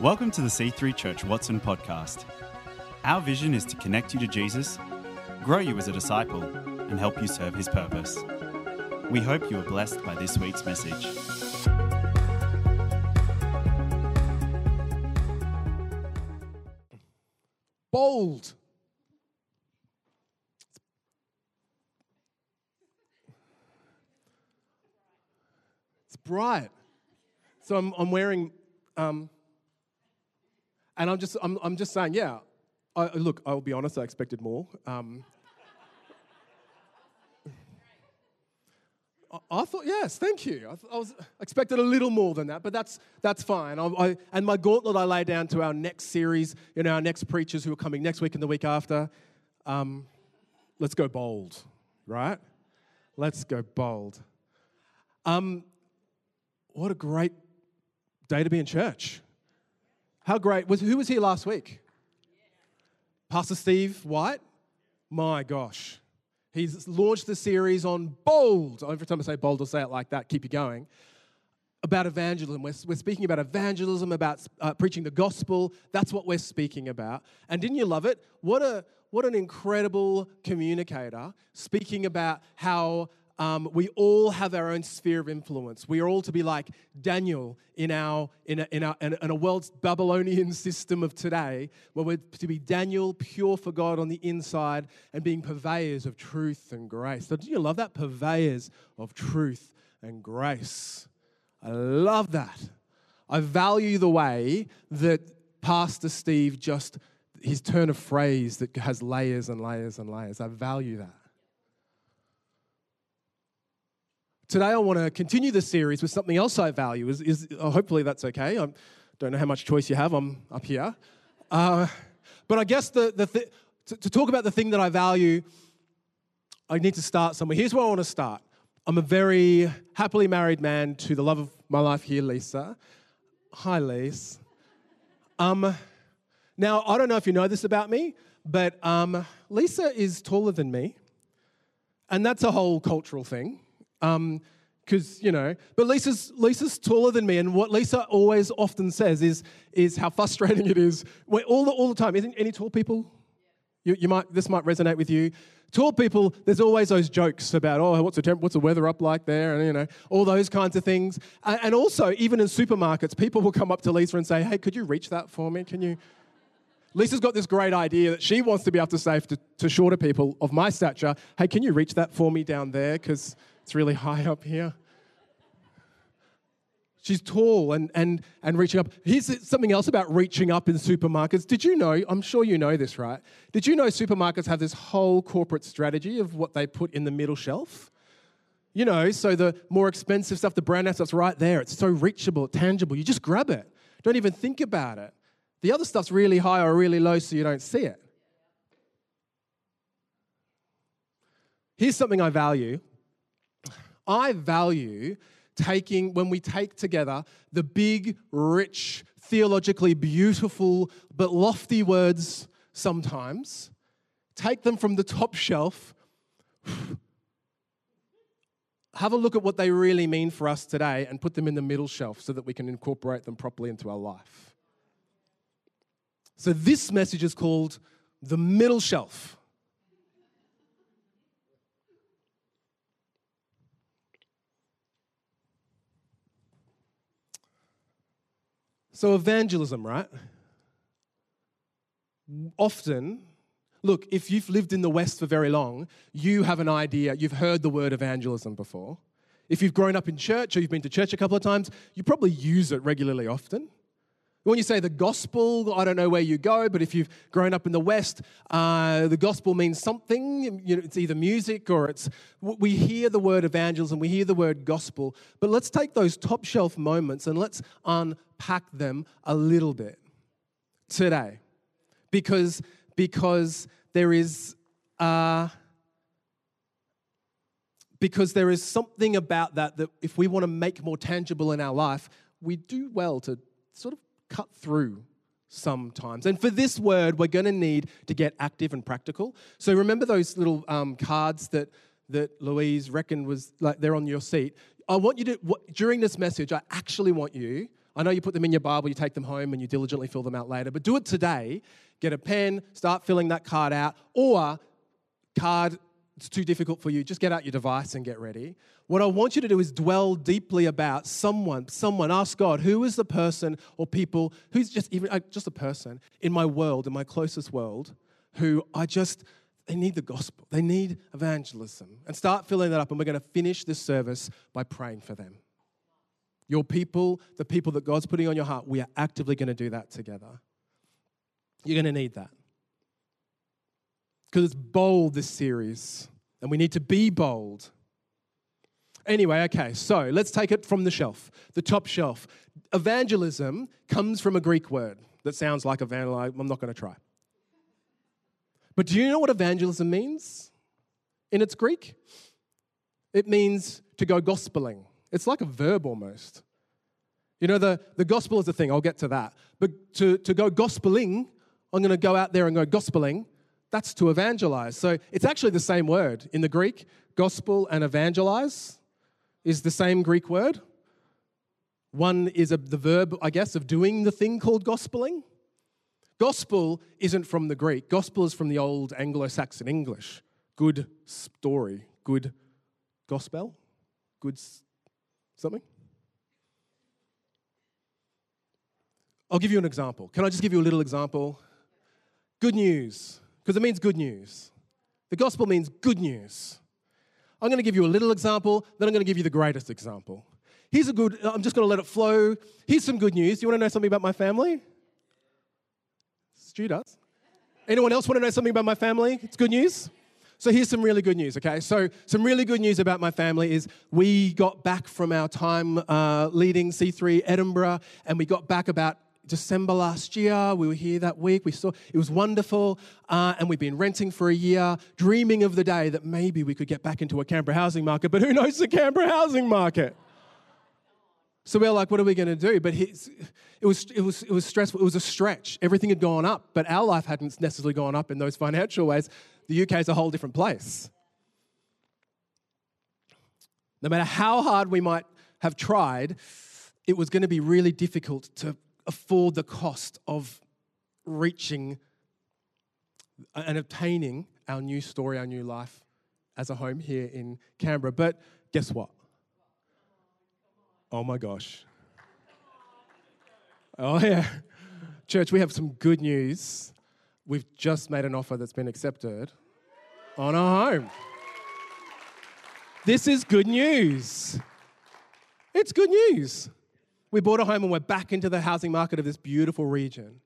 Welcome to the C3 Church Watson podcast. Our vision is to connect you to Jesus, grow you as a disciple, and help you serve his purpose. We hope you are blessed by this week's message. bold. It's bright. So I'm, I'm wearing, um, and I'm just, I'm, I'm just saying, yeah. I, look, I'll be honest, I expected more. Um, I- I thought, yes, thank you. I, I was expected a little more than that, but that's that's fine. I, and my gauntlet I lay down to our next series, you know, our next preachers who are coming next week and the week after. Um, let's go bold, right? Let's go bold. Um, what a great day to be in church. How great was who was here last week? Pastor Steve White. My gosh. He's launched the series on bold. Every time I say bold, I'll say it like that, keep you going. About evangelism. We're, we're speaking about evangelism, about uh, preaching the gospel. That's what we're speaking about. And didn't you love it? What, a, what an incredible communicator speaking about how um, we all have our own sphere of influence. We are all to be like Daniel in, our, in, a, in, in a world's Babylonian system of today, where we're to be Daniel, pure for God on the inside, and being purveyors of truth and grace. Do you love that? Purveyors of truth and grace. I love that. I value the way that Pastor Steve just, his turn of phrase that has layers and layers and layers. I value that. Today, I want to continue the series with something else I value. Is, is uh, hopefully that's okay. I don't know how much choice you have. I'm up here, uh, but I guess the, the th- to, to talk about the thing that I value, I need to start somewhere. Here's where I want to start. I'm a very happily married man to the love of my life here, Lisa. Hi, Lisa. Um, now, I don't know if you know this about me, but um, Lisa is taller than me, and that's a whole cultural thing Um, because you know but lisa's lisa's taller than me and what lisa always often says is is how frustrating it is. We're all the, all the time isn't any tall people? You, you might this might resonate with you. Tall people there's always those jokes about oh what's the temp, what's the weather up like there? And you know all those kinds of things. And, and also even in supermarkets people will come up to lisa and say hey could you reach that for me? Can you Lisa's got this great idea that she wants to be able to say to, to shorter people of my stature, hey, can you reach that for me down there? Because it's really high up here. She's tall and, and, and reaching up. Here's something else about reaching up in supermarkets. Did you know, I'm sure you know this, right? Did you know supermarkets have this whole corporate strategy of what they put in the middle shelf? You know, so the more expensive stuff, the brand stuff's right there. It's so reachable, tangible. You just grab it. Don't even think about it. The other stuff's really high or really low so you don't see it. Here's something I value I value taking, when we take together the big, rich, theologically beautiful, but lofty words sometimes, take them from the top shelf, have a look at what they really mean for us today, and put them in the middle shelf so that we can incorporate them properly into our life. So, this message is called the middle shelf. So, evangelism, right? Often, look, if you've lived in the West for very long, you have an idea, you've heard the word evangelism before. If you've grown up in church or you've been to church a couple of times, you probably use it regularly often. When you say the gospel, I don't know where you go, but if you've grown up in the West, uh, the gospel means something. You know, it's either music or it's. We hear the word evangelism, we hear the word gospel, but let's take those top shelf moments and let's unpack them a little bit today, because because there is. Uh, because there is something about that that if we want to make more tangible in our life, we do well to sort of cut through sometimes. And for this word, we're going to need to get active and practical. So remember those little um, cards that that Louise reckoned was like they're on your seat. I want you to during this message. I actually want you. I know you put them in your Bible, you take them home, and you diligently fill them out later, but do it today. Get a pen, start filling that card out, or card, it's too difficult for you, just get out your device and get ready. What I want you to do is dwell deeply about someone, someone, ask God, who is the person or people, who's just even, uh, just a person in my world, in my closest world, who I just, they need the gospel, they need evangelism. And start filling that up, and we're going to finish this service by praying for them. Your people, the people that God's putting on your heart, we are actively going to do that together. You're going to need that. Because it's bold, this series, and we need to be bold. Anyway, okay, so let's take it from the shelf, the top shelf. Evangelism comes from a Greek word that sounds like evangelize. I'm not going to try. But do you know what evangelism means in its Greek? It means to go gospeling. It's like a verb almost. You know, the, the gospel is a thing, I'll get to that. But to, to go gospeling, I'm going to go out there and go gospeling, that's to evangelize. So it's actually the same word in the Greek. Gospel and evangelize is the same Greek word. One is a, the verb, I guess, of doing the thing called gospeling. Gospel isn't from the Greek, gospel is from the old Anglo Saxon English. Good story, good gospel, good something? I'll give you an example. Can I just give you a little example? Good news, because it means good news. The gospel means good news. I'm going to give you a little example, then I'm going to give you the greatest example. Here's a good, I'm just going to let it flow. Here's some good news. Do you want to know something about my family? Stu does. Anyone else want to know something about my family? It's good news. So here's some really good news, okay? So, some really good news about my family is we got back from our time uh, leading C3 Edinburgh, and we got back about December last year. We were here that week. We saw it was wonderful, uh, and we've been renting for a year, dreaming of the day that maybe we could get back into a Canberra housing market. But who knows the Canberra housing market? So we are like, what are we going to do? But it was, it, was, it was stressful. It was a stretch. Everything had gone up, but our life hadn't necessarily gone up in those financial ways the UK is a whole different place. No matter how hard we might have tried, it was going to be really difficult to afford the cost of reaching and obtaining our new story, our new life as a home here in Canberra. But guess what? Oh my gosh. Oh, yeah. Church, we have some good news we've just made an offer that's been accepted on a home. This is good news. It's good news. We bought a home and we're back into the housing market of this beautiful region.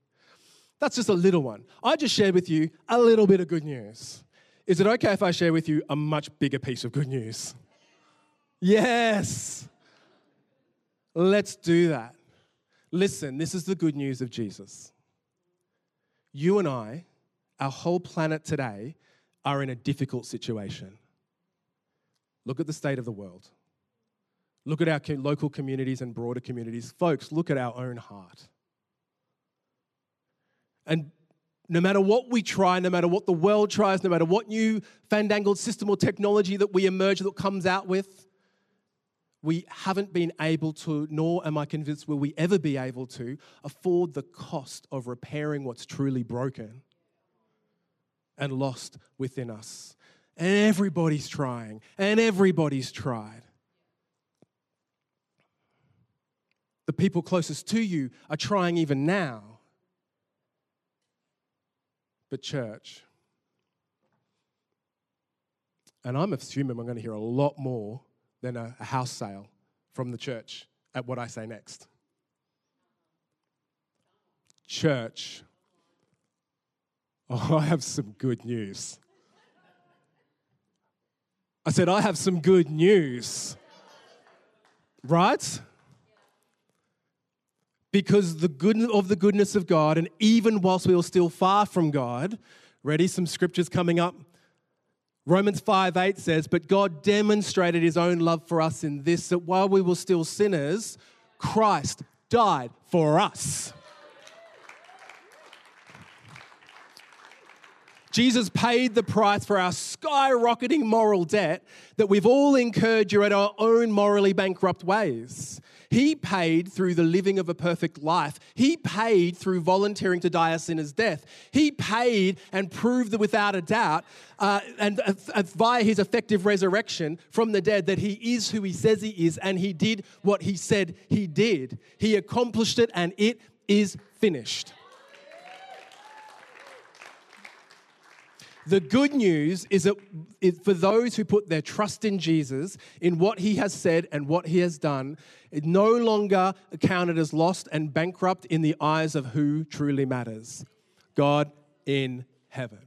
That's just a little one. I just shared with you a little bit of good news. Is it okay if I share with you a much bigger piece of good news? Yes. Let's do that. Listen, this is the good news of Jesus you and I, our whole planet today, are in a difficult situation. Look at the state of the world. Look at our local communities and broader communities. Folks, look at our own heart. And no matter what we try, no matter what the world tries, no matter what new fandangled system or technology that we emerge that comes out with, we haven't been able to, nor am I convinced will we ever be able to, afford the cost of repairing what's truly broken and lost within us. And everybody's trying, and everybody's tried. The people closest to you are trying even now. But, church, and I'm assuming I'm going to hear a lot more than a, a house sale from the church at what I say next. Church, oh, I have some good news. I said, I have some good news. Right? Because the good of the goodness of God, and even whilst we were still far from God, ready? Some scriptures coming up Romans 5 8 says, But God demonstrated his own love for us in this, that while we were still sinners, Christ died for us. Jesus paid the price for our skyrocketing moral debt that we've all incurred during our own morally bankrupt ways. He paid through the living of a perfect life. He paid through volunteering to die a sinner's death. He paid and proved that without a doubt, uh, and uh, uh, via his effective resurrection from the dead, that he is who he says he is, and he did what he said he did. He accomplished it, and it is finished. The good news is that for those who put their trust in Jesus, in what he has said and what he has done, it no longer counted as lost and bankrupt in the eyes of who truly matters God in heaven.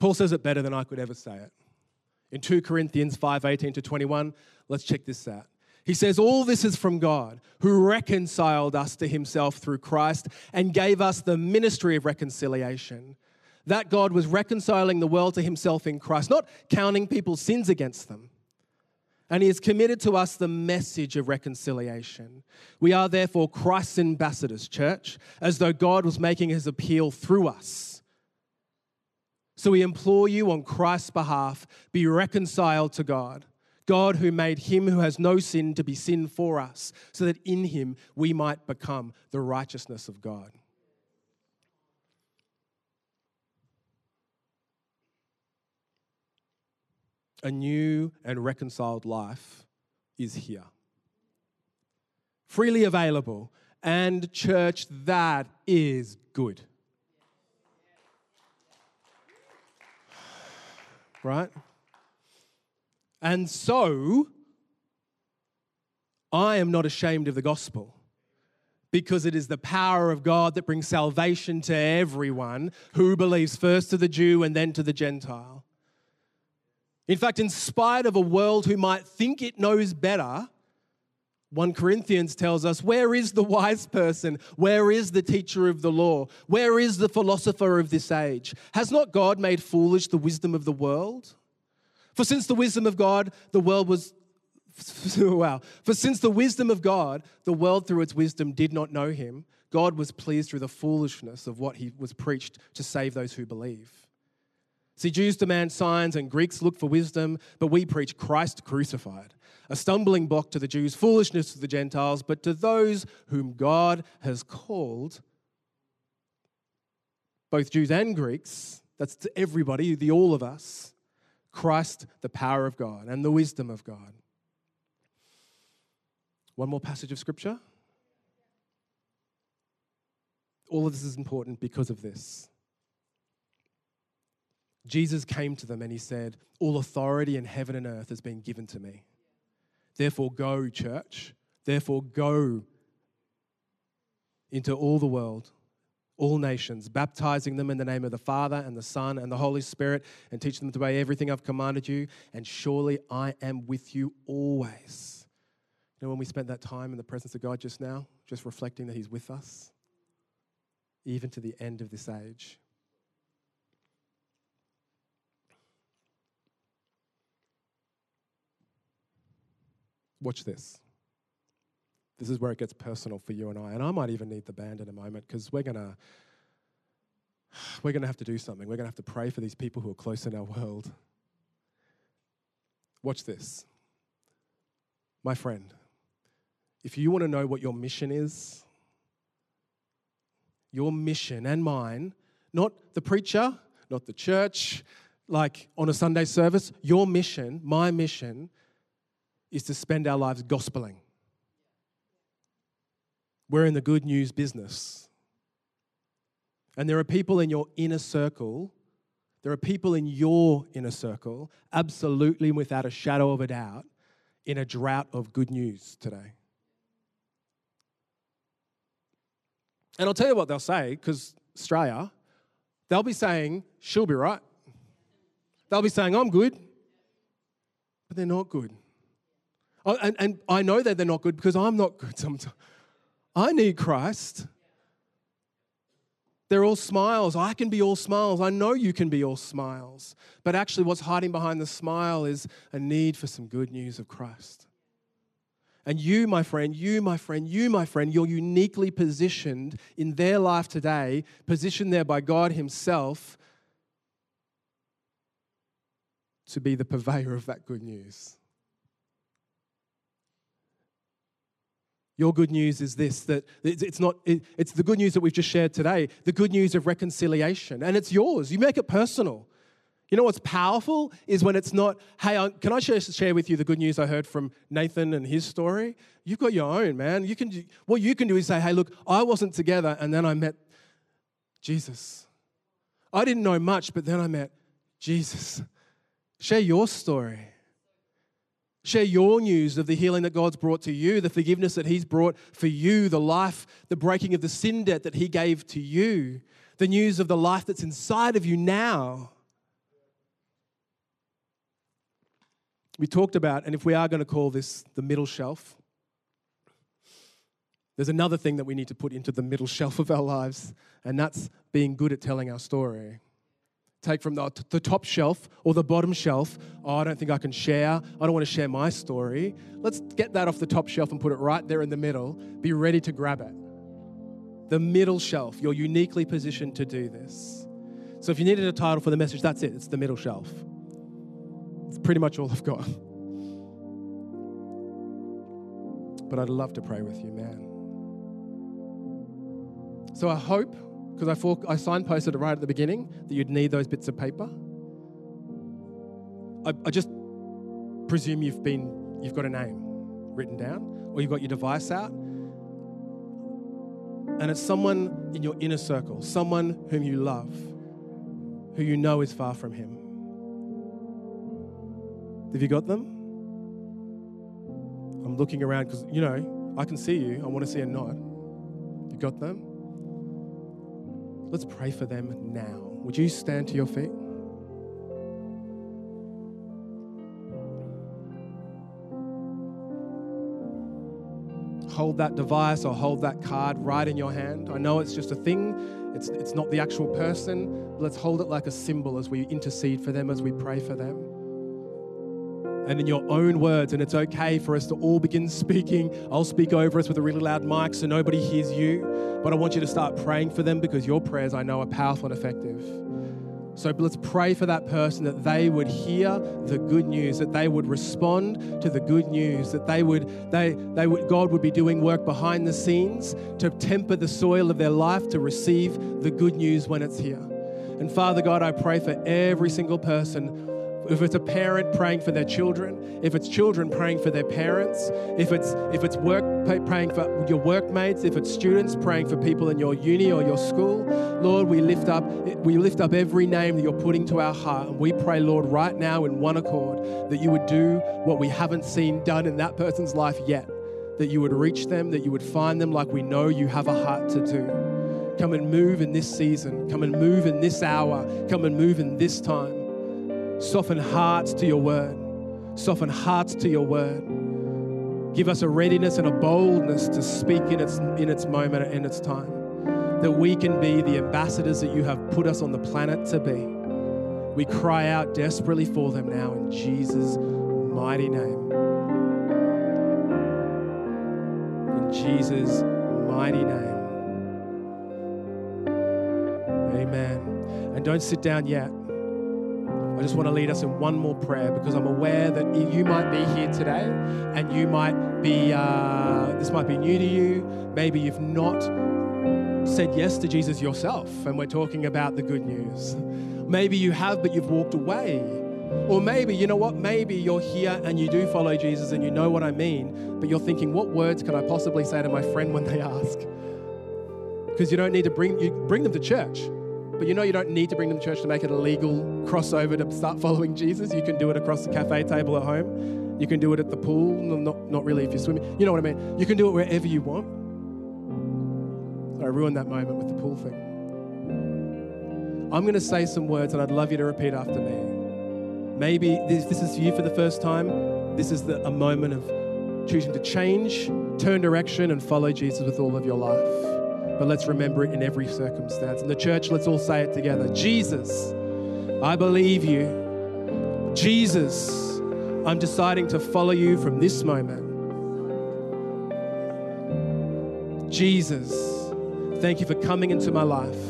Paul says it better than I could ever say it. In 2 Corinthians 5 18 to 21, let's check this out. He says, All this is from God, who reconciled us to himself through Christ and gave us the ministry of reconciliation that God was reconciling the world to himself in Christ, not counting people's sins against them. And he has committed to us the message of reconciliation. We are therefore Christ's ambassadors, church, as though God was making his appeal through us. So we implore you on Christ's behalf be reconciled to God. God, who made him who has no sin to be sin for us, so that in him we might become the righteousness of God. A new and reconciled life is here. Freely available. And, church, that is good. Right? And so, I am not ashamed of the gospel because it is the power of God that brings salvation to everyone who believes first to the Jew and then to the Gentile. In fact, in spite of a world who might think it knows better, 1 Corinthians tells us, Where is the wise person? Where is the teacher of the law? Where is the philosopher of this age? Has not God made foolish the wisdom of the world? For since the wisdom of God, the world was. wow. For since the wisdom of God, the world through its wisdom did not know him, God was pleased through the foolishness of what he was preached to save those who believe. See, Jews demand signs and Greeks look for wisdom, but we preach Christ crucified, a stumbling block to the Jews, foolishness to the Gentiles, but to those whom God has called, both Jews and Greeks, that's to everybody, the all of us, Christ, the power of God and the wisdom of God. One more passage of scripture. All of this is important because of this. Jesus came to them and he said, All authority in heaven and earth has been given to me. Therefore, go, church. Therefore, go into all the world, all nations, baptizing them in the name of the Father and the Son and the Holy Spirit, and teach them to obey everything I've commanded you. And surely I am with you always. You know, when we spent that time in the presence of God just now, just reflecting that He's with us, even to the end of this age. Watch this. This is where it gets personal for you and I. And I might even need the band in a moment because we're going to we're going to have to do something. We're going to have to pray for these people who are close in our world. Watch this. My friend, if you want to know what your mission is, your mission and mine, not the preacher, not the church, like on a Sunday service, your mission, my mission, is to spend our lives gospeling. We're in the good news business. And there are people in your inner circle, there are people in your inner circle, absolutely without a shadow of a doubt, in a drought of good news today. And I'll tell you what they'll say, because Australia, they'll be saying, she'll be right. They'll be saying, I'm good, but they're not good. And, and I know that they're not good because I'm not good sometimes. I need Christ. They're all smiles. I can be all smiles. I know you can be all smiles. But actually, what's hiding behind the smile is a need for some good news of Christ. And you, my friend, you, my friend, you, my friend, you're uniquely positioned in their life today, positioned there by God Himself to be the purveyor of that good news. Your good news is this that it's not it's the good news that we've just shared today, the good news of reconciliation and it's yours. You make it personal. You know what's powerful is when it's not, hey, can I share, share with you the good news I heard from Nathan and his story? You've got your own, man. You can, what you can do is say, hey, look, I wasn't together and then I met Jesus. I didn't know much, but then I met Jesus. Share your story. Share your news of the healing that God's brought to you, the forgiveness that He's brought for you, the life, the breaking of the sin debt that He gave to you, the news of the life that's inside of you now. We talked about, and if we are going to call this the middle shelf, there's another thing that we need to put into the middle shelf of our lives, and that's being good at telling our story take from the, the top shelf or the bottom shelf. Oh, I don't think I can share. I don't want to share my story. Let's get that off the top shelf and put it right there in the middle. Be ready to grab it. The middle shelf. You're uniquely positioned to do this. So if you needed a title for the message, that's it. It's the middle shelf. It's pretty much all I've got. But I'd love to pray with you, man. So I hope because I, for, I signposted it right at the beginning that you'd need those bits of paper. I, I just presume you've been you've got a name written down, or you've got your device out, and it's someone in your inner circle, someone whom you love, who you know is far from Him. Have you got them? I'm looking around because you know I can see you. I want to see a nod. You got them? Let's pray for them now. Would you stand to your feet? Hold that device or hold that card right in your hand. I know it's just a thing, it's, it's not the actual person. Let's hold it like a symbol as we intercede for them, as we pray for them and in your own words. And it's okay for us to all begin speaking. I'll speak over us with a really loud mic so nobody hears you. But I want you to start praying for them because your prayers, I know, are powerful and effective. So let's pray for that person that they would hear the good news, that they would respond to the good news, that they would, they, they would, God would be doing work behind the scenes to temper the soil of their life to receive the good news when it's here. And Father God, I pray for every single person if it's a parent praying for their children, if it's children praying for their parents, if it's if it's work praying for your workmates, if it's students praying for people in your uni or your school, Lord, we lift up we lift up every name that you're putting to our heart, and we pray, Lord, right now in one accord that you would do what we haven't seen done in that person's life yet, that you would reach them, that you would find them like we know you have a heart to do. Come and move in this season. Come and move in this hour. Come and move in this time. Soften hearts to your word. Soften hearts to your word. Give us a readiness and a boldness to speak in its, in its moment and in its time. That we can be the ambassadors that you have put us on the planet to be. We cry out desperately for them now in Jesus' mighty name. In Jesus' mighty name. Amen. And don't sit down yet. Just want to lead us in one more prayer because I'm aware that you might be here today and you might be, uh, this might be new to you. Maybe you've not said yes to Jesus yourself, and we're talking about the good news. Maybe you have, but you've walked away. Or maybe, you know what? Maybe you're here and you do follow Jesus and you know what I mean, but you're thinking, what words can I possibly say to my friend when they ask? Because you don't need to bring, you bring them to church. But you know, you don't need to bring them to church to make it a legal crossover to start following Jesus. You can do it across the cafe table at home. You can do it at the pool. Not, not really if you're swimming. You know what I mean? You can do it wherever you want. I ruined that moment with the pool thing. I'm going to say some words and I'd love you to repeat after me. Maybe this, this is for you for the first time. This is the, a moment of choosing to change, turn direction, and follow Jesus with all of your life but let's remember it in every circumstance. In the church, let's all say it together Jesus, I believe you. Jesus, I'm deciding to follow you from this moment. Jesus, thank you for coming into my life,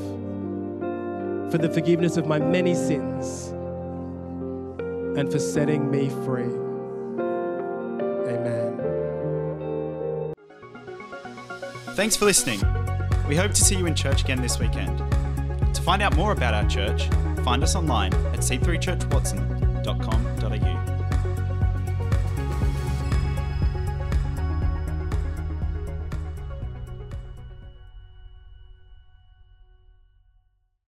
for the forgiveness of my many sins, and for setting me free. Amen. Thanks for listening. We hope to see you in church again this weekend. To find out more about our church, find us online at c3churchwatson.com.au.